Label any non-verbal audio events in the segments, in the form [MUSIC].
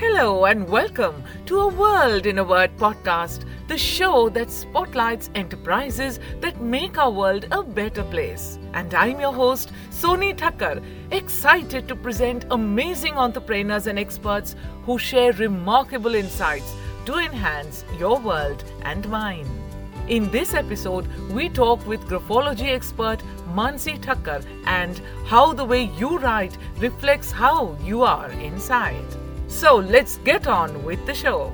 Hello and welcome to a World in a Word podcast, the show that spotlights enterprises that make our world a better place. And I'm your host, Sonie Thakkar, excited to present amazing entrepreneurs and experts who share remarkable insights to enhance your world and mine. In this episode, we talk with graphology expert Mansi Thakkar and how the way you write reflects how you are inside. So let's get on with the show.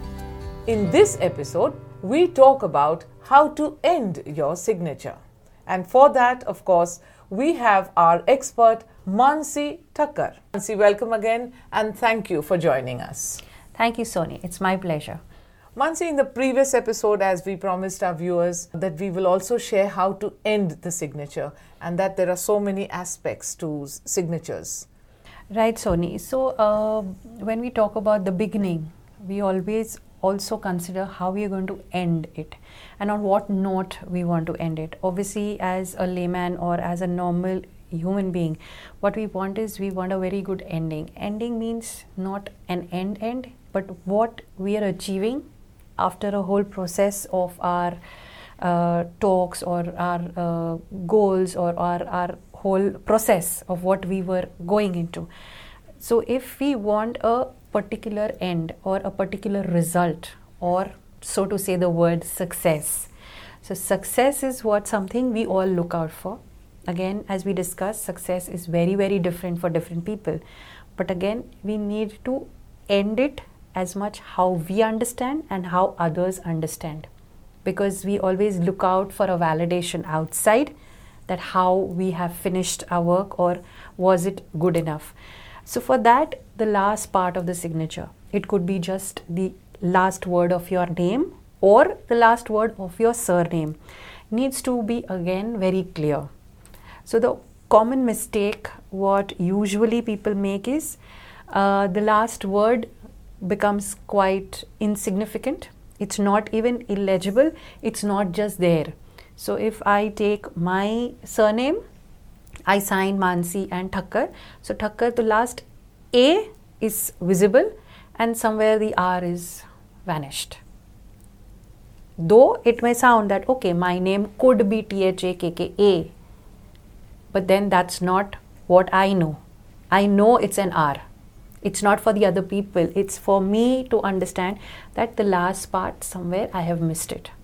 In this episode, we talk about how to end your signature. And for that, of course, we have our expert Mansi Thakkar. Mansi, welcome again and thank you for joining us. Thank you, Sonie. It's my pleasure. Mansi, in the previous episode, as we promised our viewers, that we will also share how to end the signature and that there are so many aspects to signatures. Right, Sonie. So, uh, when we talk about the beginning, we always also consider how we are going to end it and on what note we want to end it. Obviously, as a layman or as a normal human being, what we want is we want a very good ending. Ending means not an end end, but what we are achieving after a whole process of our uh, talks or our uh, goals or our, our whole process of what we were going into. So, if we want a particular end or a particular result, or so to say, the word success. So, success is what something we all look out for. Again, as we discussed, success is very, very different for different people. But again, we need to end it as much how we understand and how others understand because we always look out for a validation outside that how we have finished our work or was it good enough. So for that the last part of the signature it could be just the last word of your name or the last word of your surname needs to be again very clear. So the common mistake what usually people make is uh, the last word becomes quite insignificant. It's not even illegible. It's not just there so if i take my surname i sign mansi and thakkar. So thakkar the last a is visible and somewhere the r is vanished. Though it may sound that okay my name could be t h a k k a but then that's not what i know. I know it's an r. It's not for the other people. It's for me to understand that the last part somewhere i have missed it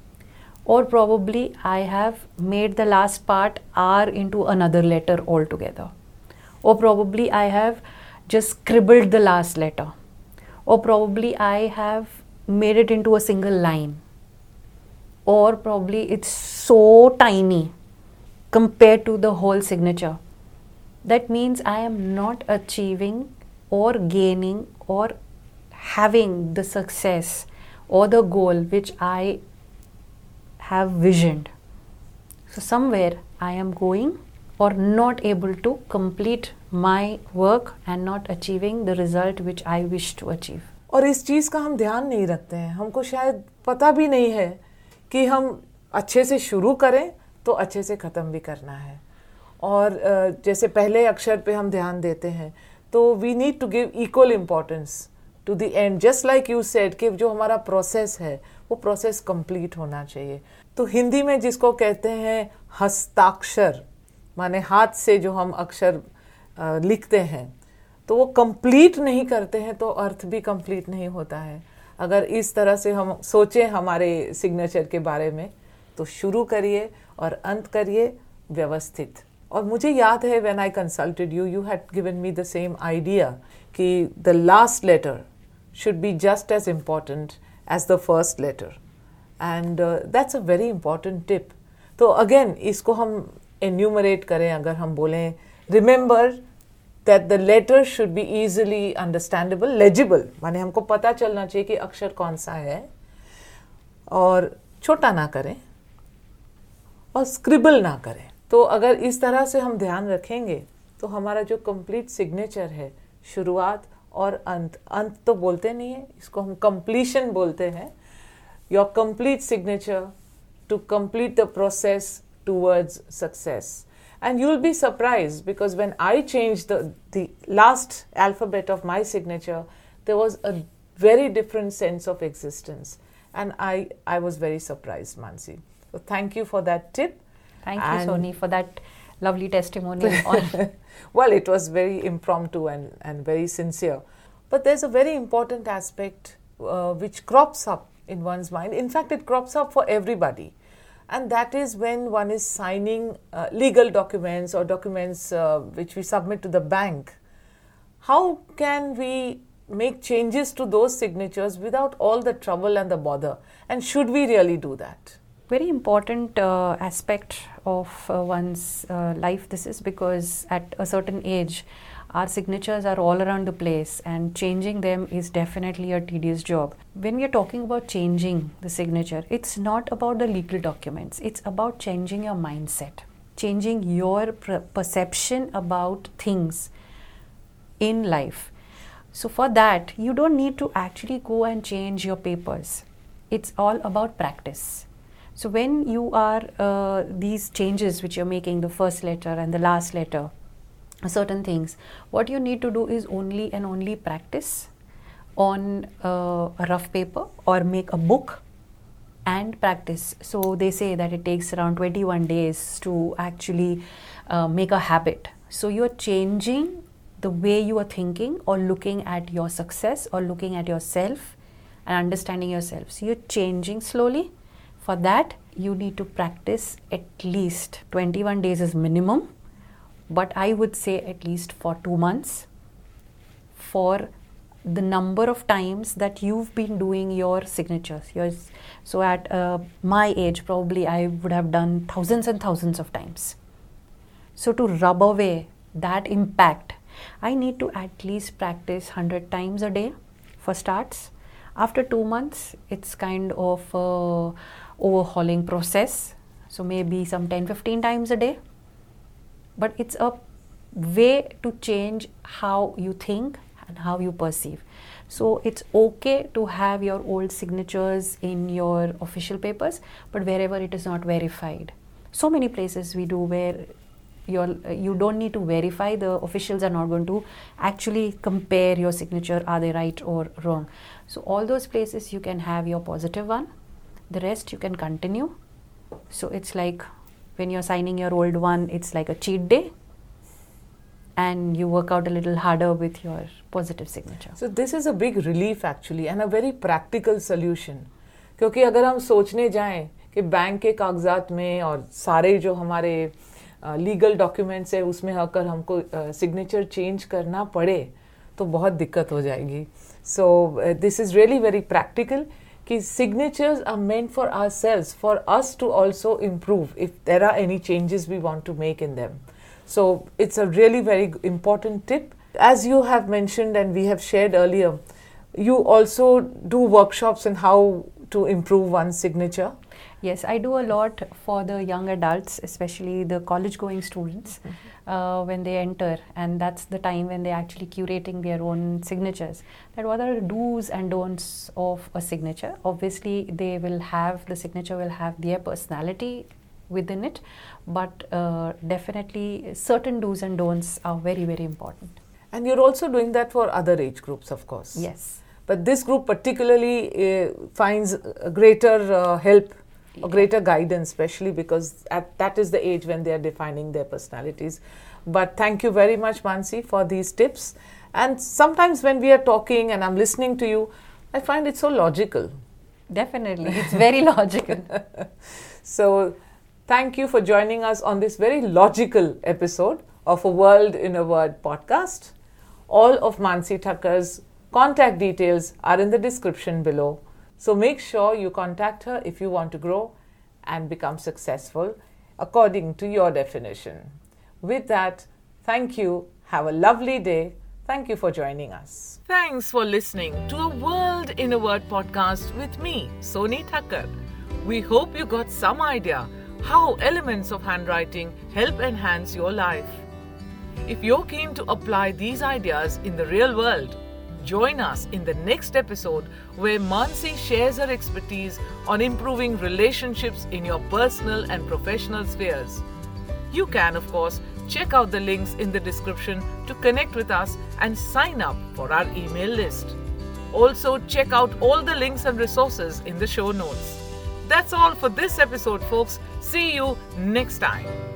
or probably i have made the last part r into another letter altogether. Or probably i have just scribbled the last letter. Or probably i have made it into a single line. Or probably it's so tiny compared to the whole signature. That means i am not achieving or gaining or having the success or the goal which I have visioned. So, somewhere I am going or not able to complete my work and not achieving the result which I wish to achieve. और इस चीज़ का हम ध्यान नहीं रखते हैं हमको शायद पता भी नहीं है कि हम अच्छे से शुरू करें तो अच्छे से ख़त्म भी करना है और जैसे पहले अक्षर पे हम ध्यान देते हैं तो we need to give equal importance to the end just like you said कि जो हमारा प्रोसेस है वो प्रोसेस कंप्लीट होना चाहिए। तो हिंदी में जिसको कहते हैं हस्ताक्षर, माने हाथ से जो हम अक्षर लिखते हैं तो वो कंप्लीट नहीं करते हैं तो अर्थ भी कंप्लीट नहीं होता है। अगर इस तरह से हम सोचें हमारे सिग्नेचर के बारे में तो शुरू करिए और अंत करिए व्यवस्थित। और मुझे याद है when I consulted you you had given me the same idea कि the last letter should be just as important as the first letter and that's a very important tip तो अगेन इसको हम एन्यूमरेट करें, अगर हम बोलें remember that the letter should be easily understandable legible माने हमको पता चलना चाहिए कि अक्षर कौन सा है, और छोटा ना करें, और स्क्रिबल ना करें। तो अगर इस तरह से हम ध्यान रखेंगे तो हमारा जो कंप्लीट सिग्नेचर है, शुरुआत और अंत अंत तो बोलते नहीं है इसको हम कंप्लीशन बोलते हैं। Your complete signature to complete the process towards success and you will be surprise because when I change the the last alphabet of my signature there was a very different sense of existence and I I was very surprise Mansi thank you for that tip thank you Soni for that lovely testimony. on [LAUGHS] well, it was very impromptu and, and very sincere. But there's a very important aspect uh, which crops up in one's mind. In fact, it crops up for everybody. And that is when one is signing uh, legal documents or documents uh, which we submit to the bank. How can we make changes to those signatures without all the trouble and the bother? And should we really do that? Very important uh, aspect of uh, one's uh, life this is because at a certain age our signatures are all around the place and changing them is definitely a tedious job. When we are talking about changing the signature it's not about the legal documents. It's about changing your mindset changing your per- perception about things in life. So for that you don't need to actually go and change your papers. It's all about practice so when you are uh, these changes which you're making, the first letter and the last letter, certain things, what you need to do is only and only practice on uh, a rough paper or make a book and practice. So they say that it takes around 21 days to actually uh, make a habit. So you're changing the way you are thinking or looking at your success or looking at yourself and understanding yourself. So you're changing slowly. For that, you need to practice at least 21 days is minimum, but I would say at least for two months for the number of times that you've been doing your signatures. So at uh, my age, probably I would have done thousands and thousands of times. So to rub away that impact, I need to at least practice 100 times a day for starts. After two months, it's kind of a overhauling process. So maybe some 10 15 times a day. But it's a way to change how you think and how you perceive. So it's okay to have your old signatures in your official papers, but wherever it is not verified. So many places we do where you're, you don't need to verify, the officials are not going to actually compare your signature, are they right or wrong. So, all those places you can have your positive one, the rest you can continue. So, it's like when you're signing your old one, it's like a cheat day and you work out a little harder with your positive signature. So this is a big relief actually and a very practical solution. क्योंकि अगर हम सोचने जाएं कि bank के कागजात में और सारे जो हमारे लीगल डॉक्यूमेंट्स है, उसमें आकर हमको सिग्नेचर चेंज करना पड़े तो बहुत दिक्कत हो जाएगी। So this is really very practical कि signatures are meant for ourselves for us to also improve if there are any changes we want to make in them so it's a really very important tip as you have mentioned and we have share earlier you also do workshops in how to improve one's signature. Yes, I do a lot for the young adults, especially the college going students, uh, when they enter, and that's the time when they're actually curating their own signatures. That what are the do's and don'ts of a signature? Obviously, they will have the signature will have their personality within it, but uh, definitely certain do's and don'ts are very, very important. And you're also doing that for other age groups, of course. Yes. But this group particularly uh, finds greater uh, help or greater guidance, especially because at that is the age when they are defining their personalities. But thank you very much, Mansi, for these tips. And sometimes when we are talking and I'm listening to you, I find it so logical. Definitely, it's very [LAUGHS] logical. [LAUGHS] So, thank you for joining us on this very logical episode of a World in a Word podcast. All of Mansi Thakkar's contact details are in the description below. So, make sure you contact her if you want to grow and become successful according to your definition. With that, thank you. Have a lovely day. Thank you for joining us. Thanks for listening to a World in a Word podcast with me, Sonie Thakkar. We hope you got some idea how elements of handwriting help enhance your life. If you're keen to apply these ideas in the real world, join us in the next episode where Mansi shares her expertise on improving relationships in your personal and professional spheres. You can, of course, check out the links in the description to connect with us and sign up for our email list. Also, check out all the links and resources in the show notes. That's all for this episode, folks. See you next time.